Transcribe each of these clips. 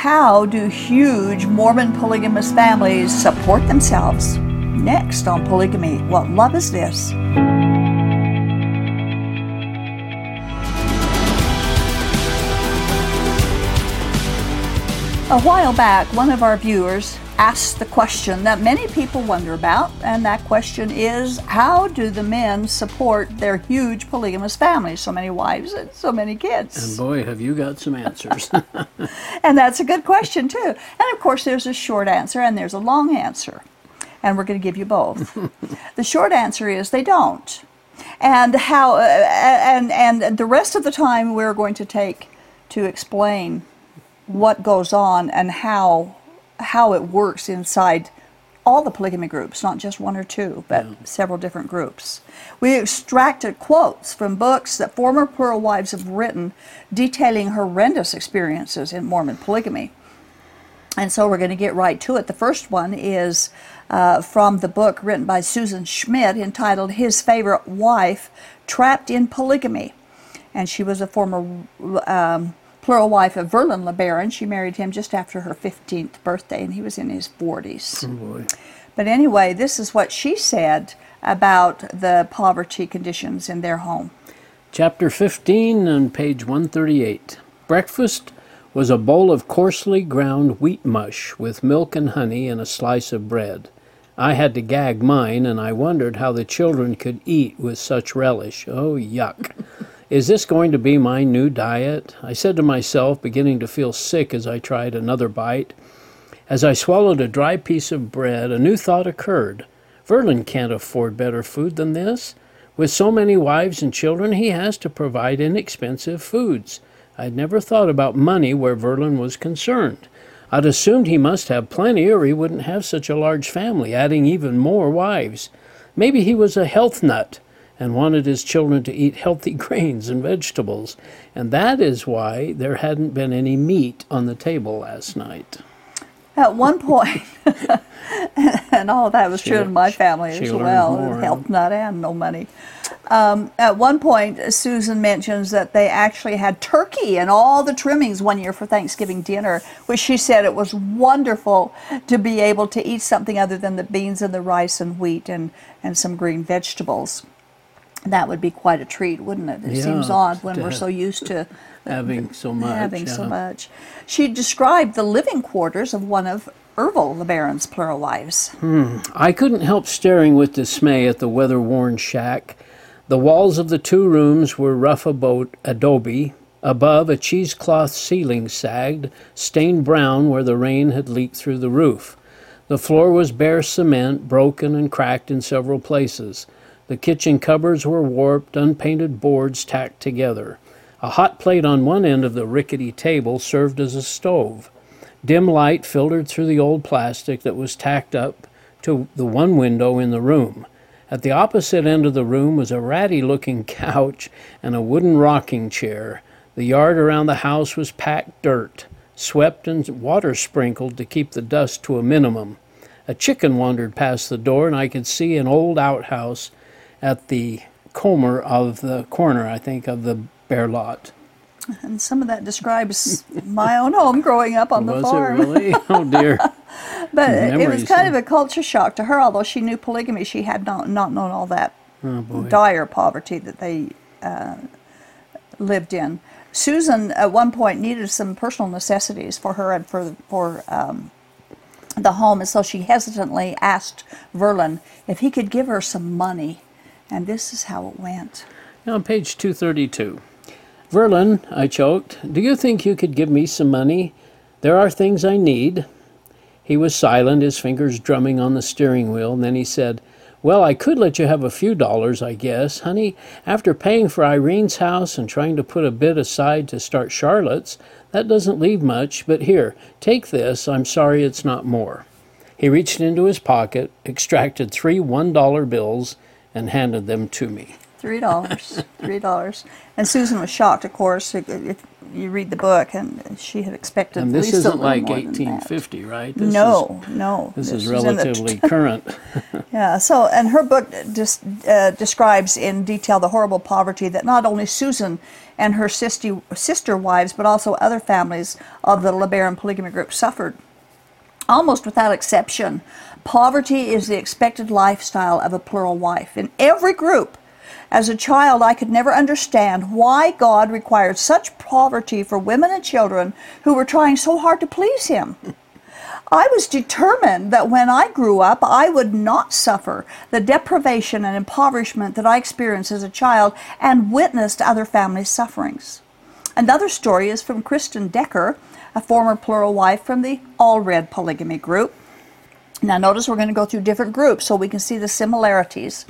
How do huge Mormon polygamous families support themselves? Next on Polygamy, What Love Is This? A while back, one of our viewers asked the question that many people wonder about, and that question is how do the men support their huge polygamous families, so many wives and so many kids? And boy, have you got some answers. and that's a good question, too. And of course, there's a short answer and there's a long answer, and we're going to give you both. the short answer is they don't. And how, uh, and, and the rest of the time we're going to take to explain what goes on and how how it works inside all the polygamy groups, not just one or two, but yeah. several different groups. We extracted quotes from books that former plural wives have written detailing horrendous experiences in Mormon polygamy. And so we're going to get right to it. The first one is uh, from the book written by Susan Schmidt entitled His Favorite Wife Trapped in Polygamy. And she was a former um, plural wife of Verlan LeBaron. She married him just after her 15th birthday, and he was in his 40s. Oh but anyway, this is what she said about the poverty conditions in their home. Chapter 15 on page 138. Breakfast was a bowl of coarsely ground wheat mush with milk and honey and a slice of bread. I had to gag mine, and I wondered how the children could eat with such relish. Oh, yuck. Is this going to be my new diet? I said to myself, beginning to feel sick as I tried another bite. As I swallowed a dry piece of bread, a new thought occurred. Verlan can't afford better food than this. With so many wives and children, he has to provide inexpensive foods. I'd never thought about money where Verlan was concerned. I'd assumed he must have plenty or he wouldn't have such a large family, adding even more wives. Maybe he was a health nut and wanted his children to eat healthy grains and vegetables. And that is why there hadn't been any meat on the table last night. At one point, and all of that was she, true in my family as well, health nut and no money. Um, at one point, Susan mentions that they actually had turkey and all the trimmings one year for Thanksgiving dinner, which she said it was wonderful to be able to eat something other than the beans and the rice and wheat and, and some green vegetables that would be quite a treat, wouldn't it? It yeah, seems odd when we're so used to having so much. Having yeah. so much. She described the living quarters of one of Ervil LeBaron's plural wives. Hmm. I couldn't help staring with dismay at the weather-worn shack. The walls of the two rooms were rough about adobe. Above, a cheesecloth ceiling sagged, stained brown where the rain had leaked through the roof. The floor was bare cement, broken and cracked in several places. The kitchen cupboards were warped, unpainted boards tacked together. A hot plate on one end of the rickety table served as a stove. Dim light filtered through the old plastic that was tacked up to the one window in the room. At the opposite end of the room was a ratty looking couch and a wooden rocking chair. The yard around the house was packed dirt, swept and water sprinkled to keep the dust to a minimum. A chicken wandered past the door, and I could see an old outhouse at the corner of the corner, I think, of the bare lot. And some of that describes my own home growing up on the farm. Was it really? Oh dear. but it was kind of a culture shock to her. Although she knew polygamy, she had not not known all that oh, dire poverty that they uh, lived in. Susan at one point needed some personal necessities for her and for for um, the home, and so she hesitantly asked Verlan if he could give her some money and this is how it went. Now, on page 232. Verlan, I choked, do you think you could give me some money? There are things I need. He was silent, his fingers drumming on the steering wheel, and then he said, Well, I could let you have a few dollars, I guess. Honey, after paying for Irene's house and trying to put a bit aside to start Charlotte's, that doesn't leave much, but here, take this. I'm sorry it's not more. He reached into his pocket, extracted three one dollar bills, and handed them to me. Three dollars. Three dollars. And Susan was shocked, of course. It, you read the book, and she had expected. And this isn't like more than that. 1850, right? This no, no. Is, this is the relatively current. Yeah, so, and her book just uh, describes in detail the horrible poverty that not only Susan and her sister, sister wives, but also other families of the LeBaron polygamy group suffered. Almost without exception, poverty is the expected lifestyle of a plural wife. In every group, as a child, I could never understand why God required such poverty for women and children who were trying so hard to please Him. I was determined that when I grew up, I would not suffer the deprivation and impoverishment that I experienced as a child and witnessed other families' sufferings. Another story is from Kristyn Decker, a former plural wife from the Allred polygamy group. Now, notice we're going to go through different groups so we can see the similarities.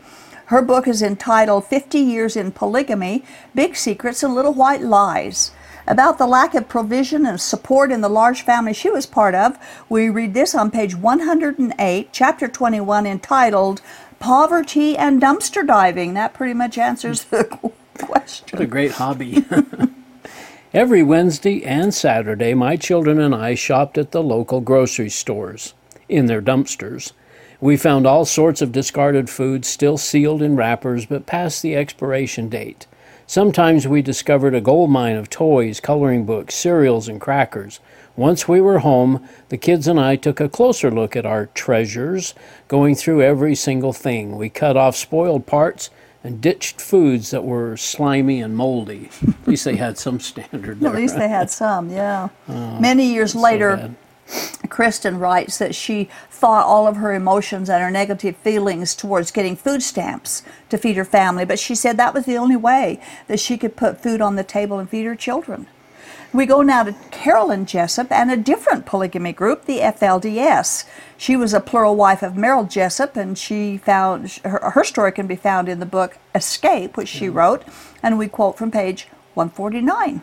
Her book is entitled 50 Years in Polygamy Big Secrets and Little White Lies. About the lack of provision and support in the large family she was part of, we read this on page 108, chapter 21, entitled Poverty and Dumpster Diving. That pretty much answers the question. What a great hobby. Every Wednesday and Saturday, my children and I shopped at the local grocery stores in their dumpsters. We found all sorts of discarded food still sealed in wrappers but past the expiration date. Sometimes we discovered a gold mine of toys, coloring books, cereals, and crackers. Once we were home, the kids and I took a closer look at our treasures, going through every single thing. We cut off spoiled parts and ditched foods that were slimy and moldy. At least they had some standard there. At least they had some, yeah. Many years later, bad. Kristyn writes that she fought all of her emotions and her negative feelings towards getting food stamps to feed her family, but she said that was the only way that she could put food on the table and feed her children. We go now to Carolyn Jessop and a different polygamy group, the FLDS. She was a plural wife of Merril Jessop, and she found her, her story can be found in the book Escape, which she mm. wrote, and we quote from page 149.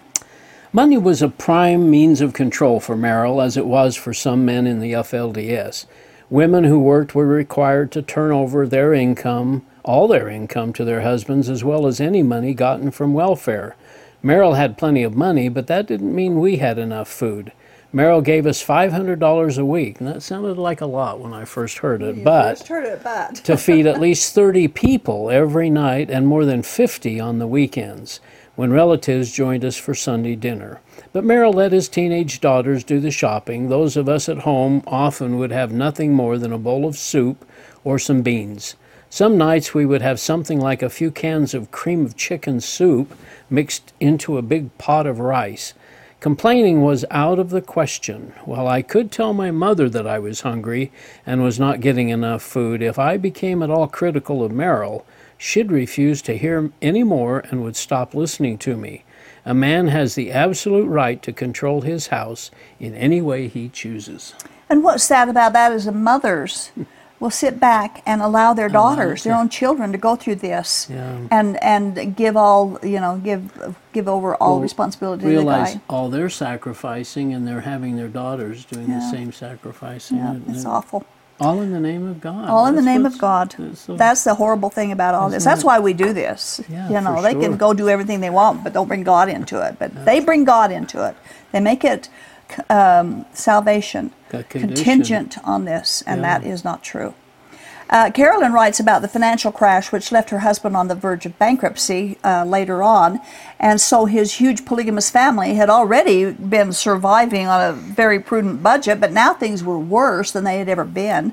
Money was a prime means of control for Merril, as it was for some men in the FLDS. Women who worked were required to turn over their income, all their income, to their husbands, as well as any money gotten from welfare. Merril had plenty of money, but that didn't mean we had enough food. Merril gave us $500 a week, and that sounded like a lot when I first heard it, but heard it, but to feed at least 30 people every night and more than 50 on the weekends when relatives joined us for Sunday dinner. But Merril let his teenage daughters do the shopping. Those of us at home often would have nothing more than a bowl of soup or some beans. Some nights we would have something like a few cans of cream of chicken soup mixed into a big pot of rice. Complaining was out of the question. While I could tell my mother that I was hungry and was not getting enough food, if I became at all critical of Merril, she'd refuse to hear any more and would stop listening to me. A man has the absolute right to control his house in any way he chooses. And what's sad about that is the mothers will sit back and allow their oh, daughters, their own children, to go through this Yeah. and and give all you know give give over all Well, responsibility to the Realize guy. all they're sacrificing and they're having their daughters doing the same sacrificing. Yeah, And- it's awful. all in the name of God. All in the name of God. that's so- That's the horrible thing about all this. That's it? why we do this. Yeah, you know, they sure. can go do everything they want, but don't bring God into it. But they bring God into it. They make it um, salvation contingent on this, and Yeah. that is not true. Uh, Carolyn writes about the financial crash which left her husband on the verge of bankruptcy uh, later on, and so his huge polygamous family had already been surviving on a very prudent budget, but now things were worse than they had ever been.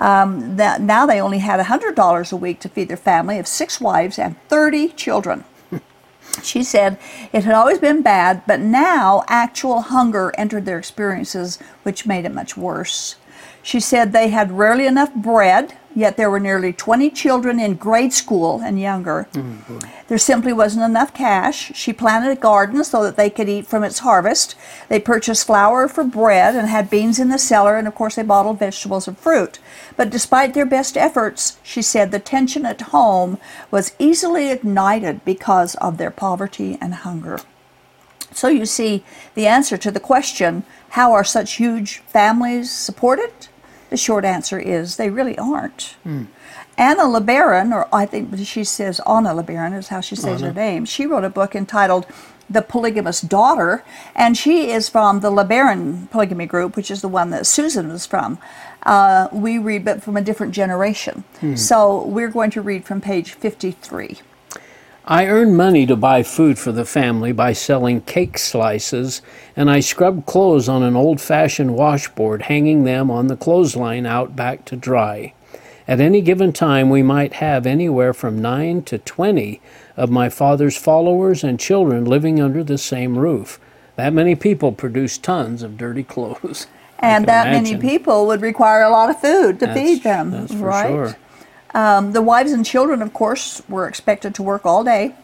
Um, that now they only had $100 a week to feed their family of six wives and 30 children. She said it had always been bad, but now actual hunger entered their experiences, which made it much worse. She said they had rarely enough bread, yet there were nearly 20 children in grade school and younger. Mm, there simply wasn't enough cash. She planted a garden so that they could eat from its harvest. They purchased flour for bread and had beans in the cellar, and of course, they bottled vegetables and fruit. But despite their best efforts, she said the tension at home was easily ignited because of their poverty and hunger. So you see, the answer to the question, how are such huge families supported? The short answer is they really aren't. Anna LeBaron, or I think she says Anna LeBaron is how she says her name, she wrote a book entitled the polygamous daughter, and she is from the LeBaron polygamy group, which is the one that Susan was from. Uh, we read, but from a different generation. So we're going to read from page 53. I earned money to buy food for the family by selling cake slices, and I scrubbed clothes on an old fashioned washboard, hanging them on the clothesline out back to dry. At any given time, we might have anywhere from nine to twenty of my father's followers and children living under the same roof. That many people produce tons of dirty clothes. And that many people would require a lot of food to That's- feed them, right? sure. Um, the wives and children, of course, were expected to work all day.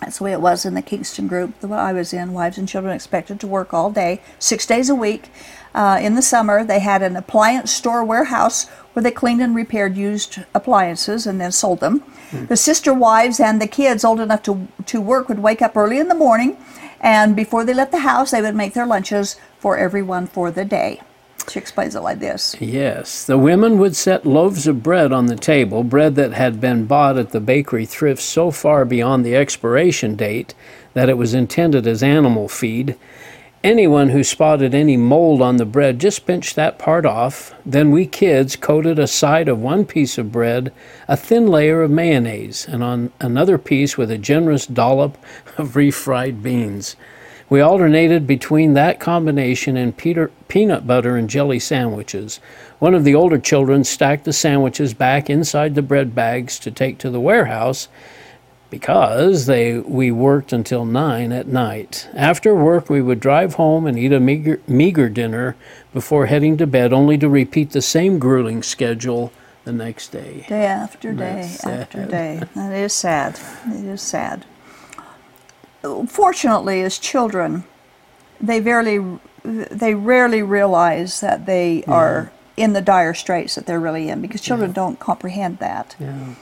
That's the way it was in the Kingston group that I was in. Wives and children expected to work all day, six days a week. Uh, in the summer, they had an appliance store warehouse where they cleaned and repaired used appliances and then sold them. The sister wives and the kids old enough to, to work would wake up early in the morning, and before they left the house, they would make their lunches for everyone for the day. She explains it like this. Yes, the women would set loaves of bread on the table, bread that had been bought at the bakery thrift so far beyond the expiration date that it was intended as animal feed. Anyone who spotted any mold on the bread just pinched that part off. Then we kids coated a side of one piece of bread a thin layer of mayonnaise, and on another piece with a generous dollop of refried beans. We alternated between that combination and Peter, peanut butter and jelly sandwiches. One of the older children stacked the sandwiches back inside the bread bags to take to the warehouse because they we worked until 9 at night. After work we would drive home and eat a meager, meager dinner before heading to bed only to repeat the same grueling schedule the next day. Day after day after day. That is sad. It is sad. Fortunately, as children, they rarely they rarely realize that they are in the dire straits that they're really in because children don't comprehend that. Yeah.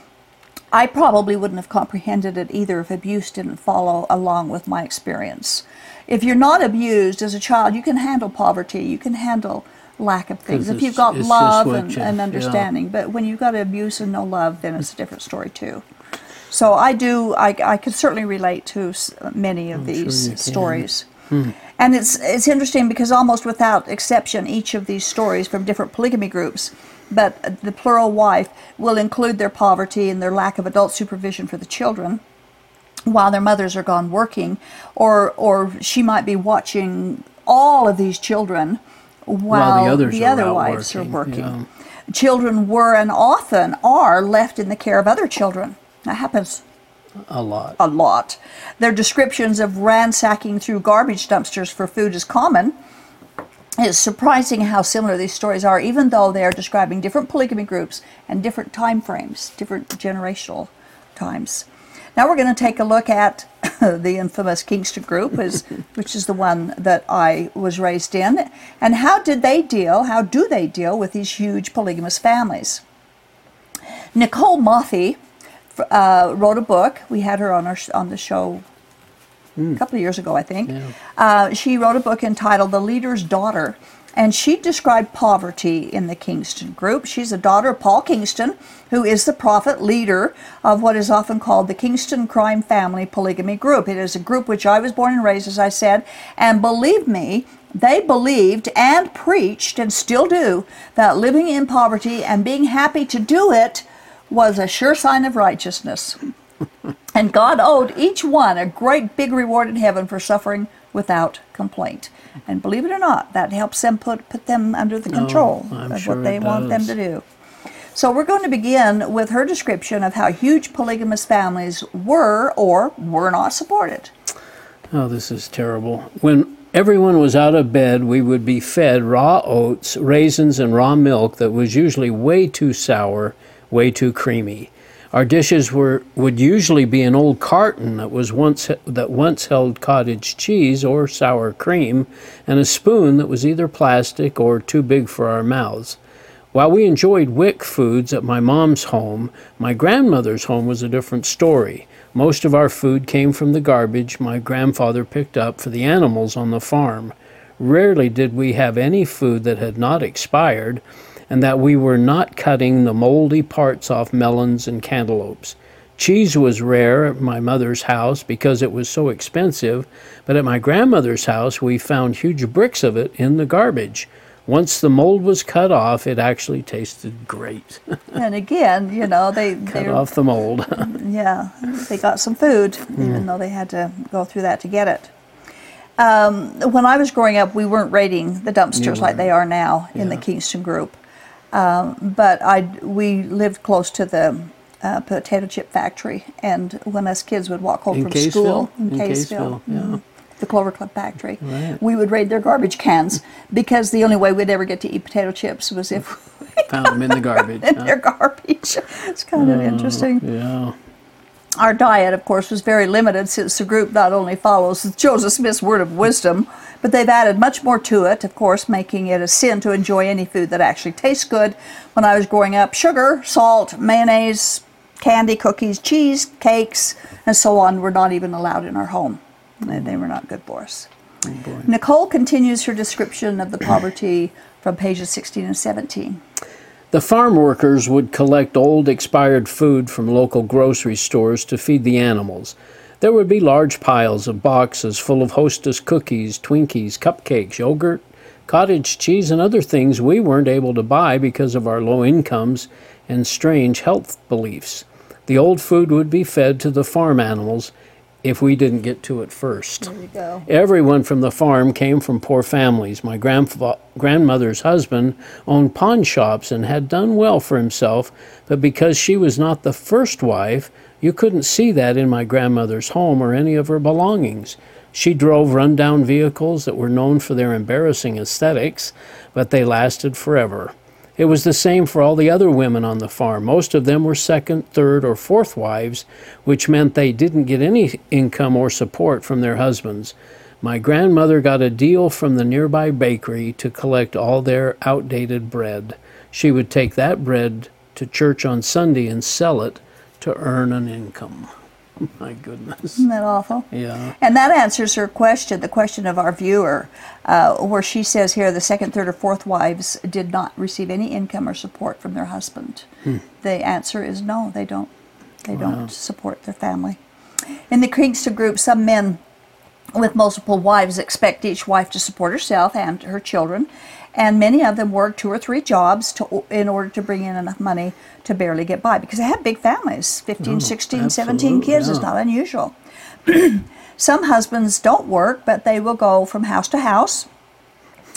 I probably wouldn't have comprehended it either if abuse didn't follow along with my experience. If you're not abused as a child, you can handle poverty, you can handle lack of things. If you've got love and, and yeah. understanding, but when you've got abuse and no love, then it's a different story too. So I do, I, I could certainly relate to many of I'm these can. stories. Hmm. And it's it's interesting because almost without exception, each of these stories from different polygamy groups, but the plural wife will include their poverty and their lack of adult supervision for the children while their mothers are gone working, or or she might be watching all of these children while, the others are other wives working, are working. Children were and often are left in the care of other children. That happens A lot. a lot. Their descriptions of ransacking through garbage dumpsters for food is common. It's surprising how similar these stories are, even though they are describing different polygamy groups and different time frames, different generational times. Now we're going to take a look at the infamous Kingston group, is, which is the one that I was raised in, and how did they deal, how do they deal with these huge polygamous families? Nicole Mothie uh, wrote a book. We had her on our on the show a couple of years ago, I think. Yeah. Uh, she wrote a book entitled "The Leader's Daughter," and she described poverty in the Kingston group. She's a daughter of Paul Kingston, who is the prophet leader of what is often called the Kingston Crime Family Polygamy Group. It is a group which I was born and raised, as I said, and believe me. They believed and preached, and still do, that living in poverty and being happy to do it was a sure sign of righteousness. and God owed each one a great big reward in heaven for suffering without complaint. And believe it or not, that helps them put, put them under the oh, control Oh, of sure what they want them to do. So we're going to begin with her description of how huge polygamous families were or were not supported. Oh, this is terrible. When everyone was out of bed, we would be fed raw oats, raisins, and raw milk that was usually way too sour, way too creamy. Our dishes were would usually be an old carton that was once that once held cottage cheese or sour cream, and a spoon that was either plastic or too big for our mouths. While we enjoyed wick foods at my mom's home, my grandmother's home was a different story. Most of our food came from the garbage my grandfather picked up for the animals on the farm. Rarely did we have any food that had not expired, and that we were not cutting the moldy parts off melons and cantaloupes. Cheese was rare at my mother's house because it was so expensive, but at my grandmother's house we found huge bricks of it in the garbage. Once the mold was cut off, it actually tasted great. And again, you know, they cut off the mold. yeah they got some food, even though they had to go through that to get it. Um, when I was growing up, we weren't raiding the dumpsters like they are now in the Kingston group, um, but I we lived close to the uh, potato chip factory, and when us kids would walk home In from Kaysville? school In Kaysville, yeah. mhm, the Clover Club factory, Right. we would raid their garbage cans because the only way we'd ever get to eat potato chips was if we Found them in the garbage. in huh? their garbage. It's kind of interesting. Yeah. Our diet, of course, was very limited since the group not only follows Joseph Smith's word of wisdom, but they've added much more to it, of course, making it a sin to enjoy any food that actually tastes good. When I was growing up, sugar, salt, mayonnaise, candy, cookies, cheese, cakes, and so on were not even allowed in our home. They, they were not good for us. Oh, boy. Nicole continues her description of the poverty from pages 16 and 17. The farm workers would collect old expired food from local grocery stores to feed the animals. There would be large piles of boxes full of hostess cookies, Twinkies, cupcakes, yogurt, cottage cheese, and other things we weren't able to buy because of our low incomes and strange health beliefs. The old food would be fed to the farm animals if we didn't get to it first. There you go. Everyone from the farm came from poor families. My grandfa- grandmother's husband owned pawn shops and had done well for himself, but because she was not the first wife, you couldn't see that in my grandmother's home or any of her belongings. She drove rundown vehicles that were known for their embarrassing aesthetics, but they lasted forever. It was the same for all the other women on the farm. Most of them were second, third, or fourth wives, which meant they didn't get any income or support from their husbands. My grandmother got a deal from the nearby bakery to collect all their outdated bread. She would take that bread to church on Sunday and sell it to earn an income. My goodness. Isn't that awful? Yeah. And that answers her question, the question of our viewer, uh, where she says here the second, third, or fourth wives did not receive any income or support from their husband. The answer is no, they don't. They don't support their family. In the Kingston group, some men with multiple wives expect each wife to support herself and her children, and many of them work two or three jobs to, in order to bring in enough money to barely get by because they have big families 15, 16, 17 absolutely, kids is not unusual. Some husbands don't work, but they will go from house to house,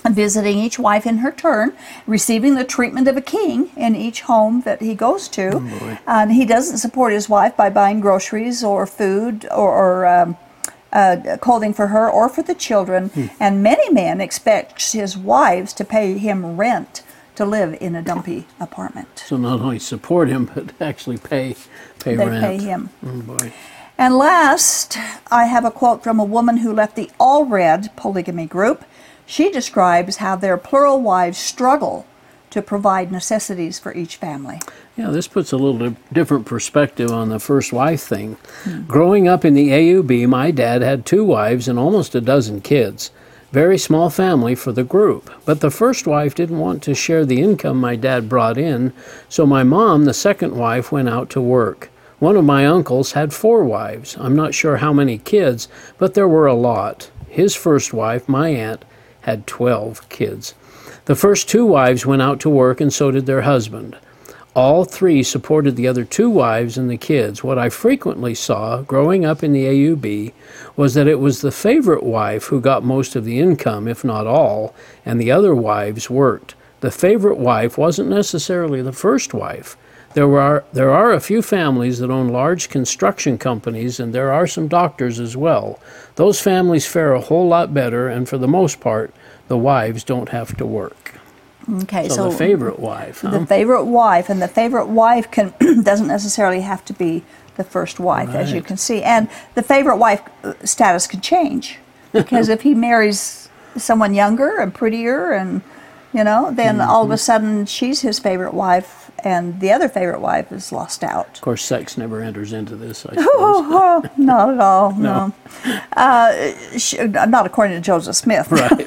visiting each wife in her turn, receiving the treatment of a king in each home that he goes to. boy. and he doesn't support his wife by buying groceries or food or, or um, uh, clothing for her or for the children. And many men expect his wives to pay him rent to live in a dumpy apartment. So not only support him, but actually pay pay They rent. pay him. Oh boy. And last, I have a quote from a woman who left the Allred polygamy group. She describes how their plural wives struggle to provide necessities for each family. Yeah, this puts a little di- different perspective on the first wife thing. Growing up in the AUB, my dad had two wives and almost a dozen kids. Very small family for the group. But the first wife didn't want to share the income my dad brought in, so my mom, the second wife, went out to work. One of my uncles had four wives. I'm not sure how many kids, but there were a lot. His first wife, my aunt, had 12 kids. The first two wives went out to work, and so did their husband. All three supported the other two wives and the kids. What I frequently saw growing up in the AUB was that it was the favorite wife who got most of the income, if not all, and the other wives worked. The favorite wife wasn't necessarily the first wife. There are, there are a few families that own large construction companies, and there are some doctors as well. Those families fare a whole lot better, and for the most part, the wives don't have to work. Okay, So, so, the favorite wife, huh? the favorite wife, and the favorite wife can doesn't necessarily have to be the first wife, as you can see. And the favorite wife uh, status can change because if he marries someone younger and prettier, and you know, then all Mm-hmm. of a sudden she's his favorite wife, and the other favorite wife is lost out. Of course, sex never enters into this, I suppose. Oh, not at all. No, Uh, she, not according to Joseph Smith. right.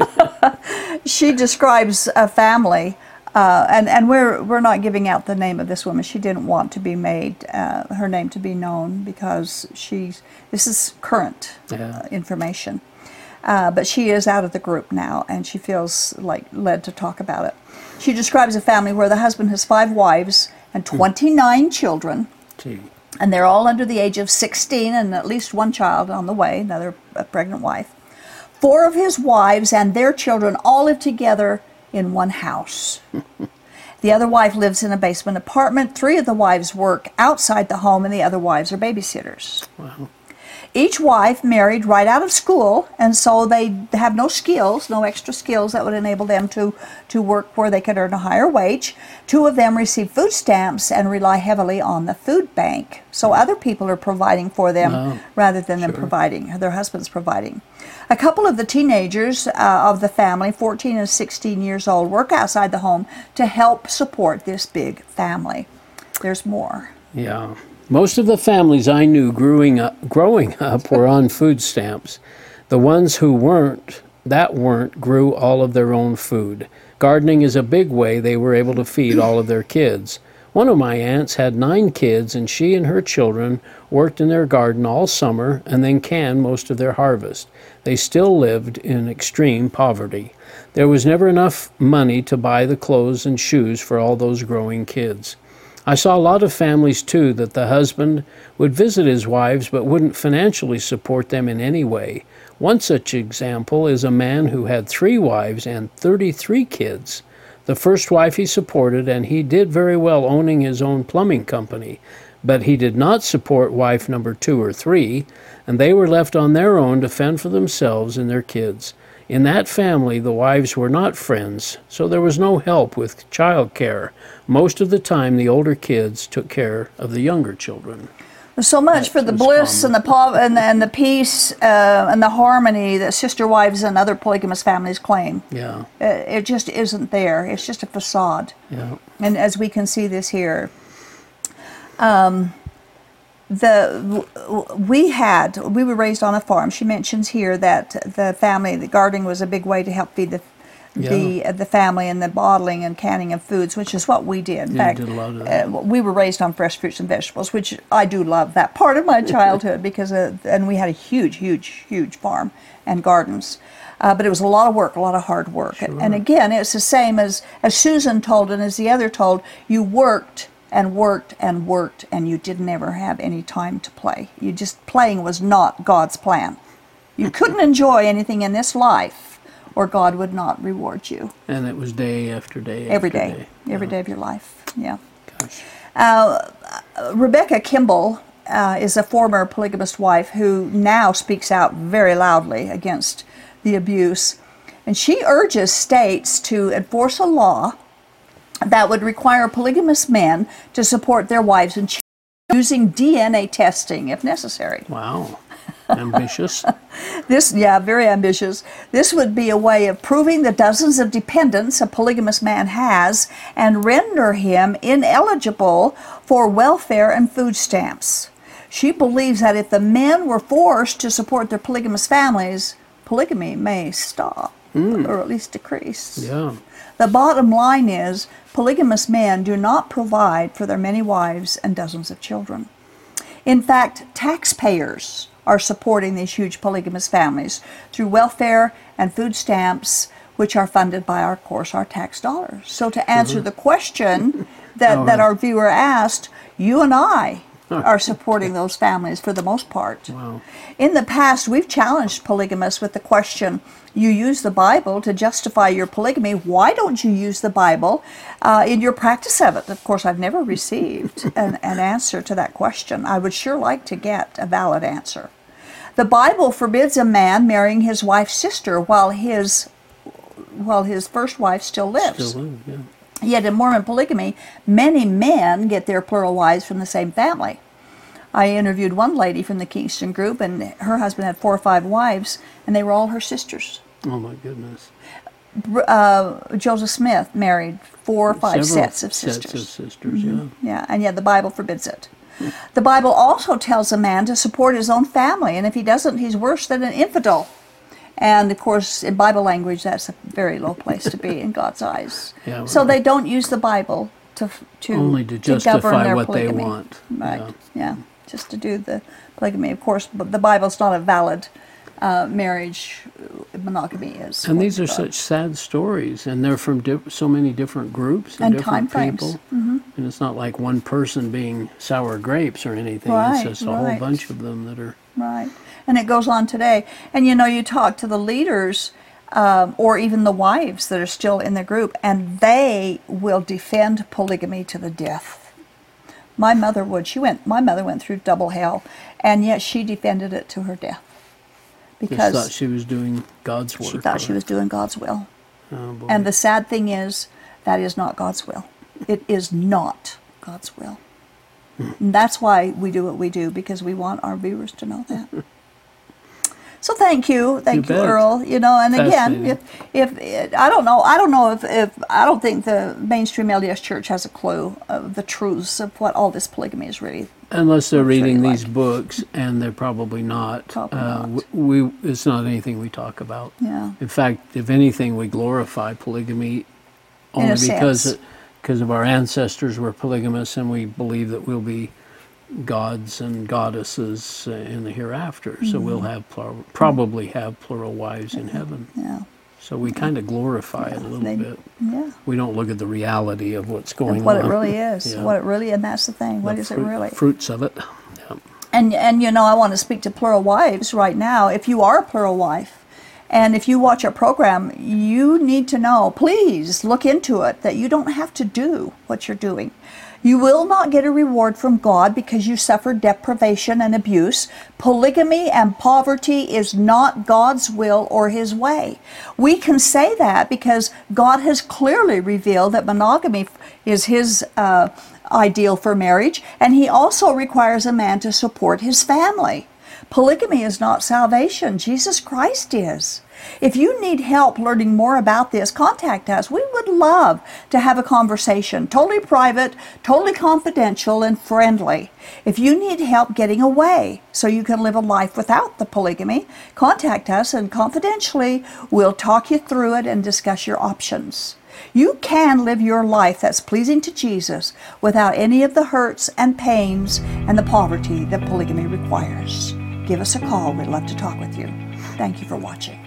she describes a family Uh, and and we're we're not giving out the name of this woman. She didn't want to be made uh, her name to be known because she's this is current Yeah. uh, information. Uh, but she is out of the group now, and she feels like led to talk about it. She describes a family where the husband has five wives and 29 children, Gee. and they're all under the age of 16, and at least one child on the way, another a pregnant wife. Four of his wives and their children all live together in one house. the other wife lives in a basement apartment. Three of the wives work outside the home, and the other wives are babysitters. Wow. Each wife married right out of school, and so they have no skills, no extra skills that would enable them to, to work where they could earn a higher wage. Two of them receive food stamps and rely heavily on the food bank. So other people are providing for them Wow. rather than them providing, their husbands providing. A couple of the teenagers uh, of the family, 14 and 16 years old, work outside the home to help support this big family. There's more. Yeah. Most of the families I knew growing up, growing up were on food stamps. The ones who weren't, that weren't, grew all of their own food. Gardening is a big way they were able to feed all of their kids. One of my aunts had nine kids, and she and her children worked in their garden all summer and then canned most of their harvest. They still lived in extreme poverty. There was never enough money to buy the clothes and shoes for all those growing kids. I saw a lot of families too that the husband would visit his wives but wouldn't financially support them in any way. One such example is a man who had three wives and 33 kids. The first wife he supported, and he did very well owning his own plumbing company, but he did not support wife number two or three, and they were left on their own to fend for themselves and their kids. In that family, the wives were not friends, so there was no help with child care. Most of the time, the older kids took care of the younger children. So much for the bliss and the pov- and the, and the peace uh, and the harmony that sister wives and other polygamous families claim. Yeah, Uh, it just isn't there. It's just a facade. yeah, And as we can see this here, um, the we had we were raised on a farm. She mentions here that the family, the gardening was a big way to help feed the the uh, the family and the bottling and canning of foods, which is what we did. In Yeah, fact, did a lot of that. uh, we were raised on fresh fruits and vegetables, which I do love that part of my childhood because uh, and we had a huge, huge, huge farm and gardens. Uh, but it was a lot of work, a lot of hard work. And again, it's the same as as Susan told and as the other told. You worked and worked and worked, and you didn't ever have any time to play. You just playing was not God's plan. You couldn't enjoy anything in this life, or God would not reward you and it was day after day. every after day, every day of your life. Yeah. Gosh. Uh, Rebecca Kimball uh, is a former polygamist wife who now speaks out very loudly against the abuse. And she urges states to enforce a law that would require polygamous men to support their wives and children using DNA testing if necessary. Wow, ambitious. This, yeah, very ambitious. This would be a way of proving the dozens of dependents a polygamous man has and render him ineligible for welfare and food stamps. She believes that if the men were forced to support their polygamous families, polygamy may stop hmm. or at least decrease. Yeah, The bottom line is polygamous men do not provide for their many wives and dozens of children. In fact, taxpayers are supporting these huge polygamous families through welfare and food stamps, which are funded by, our, of course, our tax dollars. So, to answer the question that, that our viewer asked, you and I are supporting those families for the most part. Wow. In the past, we've challenged polygamists with the question you use the Bible to justify your polygamy. Why don't you use the Bible uh, in your practice of it? Of course, I've never received an, an answer to that question. I would sure like to get a valid answer. The Bible forbids a man marrying his wife's sister while his while his first wife still lives. still live, yeah. Yet in Mormon polygamy, many men get their plural wives from the same family. I interviewed one lady from the Kingston group, and her husband had four or five wives, and they were all her sisters. Oh my goodness. Uh, Joseph Smith married four or five Several sets of sisters. Sets of sisters, yeah. Yeah, and yet the Bible forbids it. The Bible also tells a man to support his own family, and if he doesn't, he's worse than an infidel. And of course, in Bible language, that's a very low place to be in God's eyes. Yeah, so right. they don't use the Bible to to Only to govern justify their what they polygamy. want. Right. Yeah. Yeah. Just to do the polygamy. Of course, but the Bible's not a valid uh, marriage. uh, Monogamy is. And these are such sad stories, and they're from di- so many different groups and, And different people. And it's not like one person being sour grapes or anything. Right, it's just a whole bunch of them that are. Right. And it goes on today. And you know, you talk to the leaders um, or even the wives that are still in the group, and they will defend polygamy to the death. My mother would. She went. My mother went through double hell, and yet she defended it to her death because thought she was doing God's work. she thought or- she was doing God's will. Oh. And the sad thing is, that is not God's will. It is not God's will. And that's why we do what we do, because we want our viewers to know that. So thank you, thank You you. Earl. You know, and again, if if I don't know, I don't know if, if I don't think the mainstream LDS Church has a clue of the truths of what all this polygamy is really. Unless they're reading these like. books, and they're probably not. Probably uh, not. We, we it's not anything we talk about. Yeah. In fact, if anything, we glorify polygamy only because because of our ancestors were polygamous, and we believe that we'll be gods and goddesses uh, in the hereafter. So we'll Mm-hmm. have plural, probably have plural wives in heaven. Yeah, So we kind of glorify it a little they- bit. yeah. We don't look at the reality of what's going what on. it really is, Yeah. what it really, and that's the thing. What The is fruit- it really? Fruits of it. Yeah. And and you know, I want to speak to plural wives right now. If you are a plural wife, and if you watch our program, you need to know. Please look into it. That you don't have to do what you're doing. You will not get a reward from God because you suffered deprivation and abuse. Polygamy and poverty is not God's will or His way. We can say that because God has clearly revealed that monogamy is His uh, ideal for marriage, and He also requires a man to support his family. Polygamy is not salvation, Jesus Christ is. If you need help learning more about this, contact us. We would love to have a conversation, totally private, totally confidential, and friendly. If you need help getting away so you can live a life without the polygamy, contact us and confidentially we'll talk you through it and discuss your options. You can live your life that's pleasing to Jesus without any of the hurts and pains and the poverty that polygamy requires. Give us a call. We'd love to talk with you. Thank you for watching.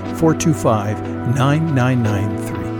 425 9993.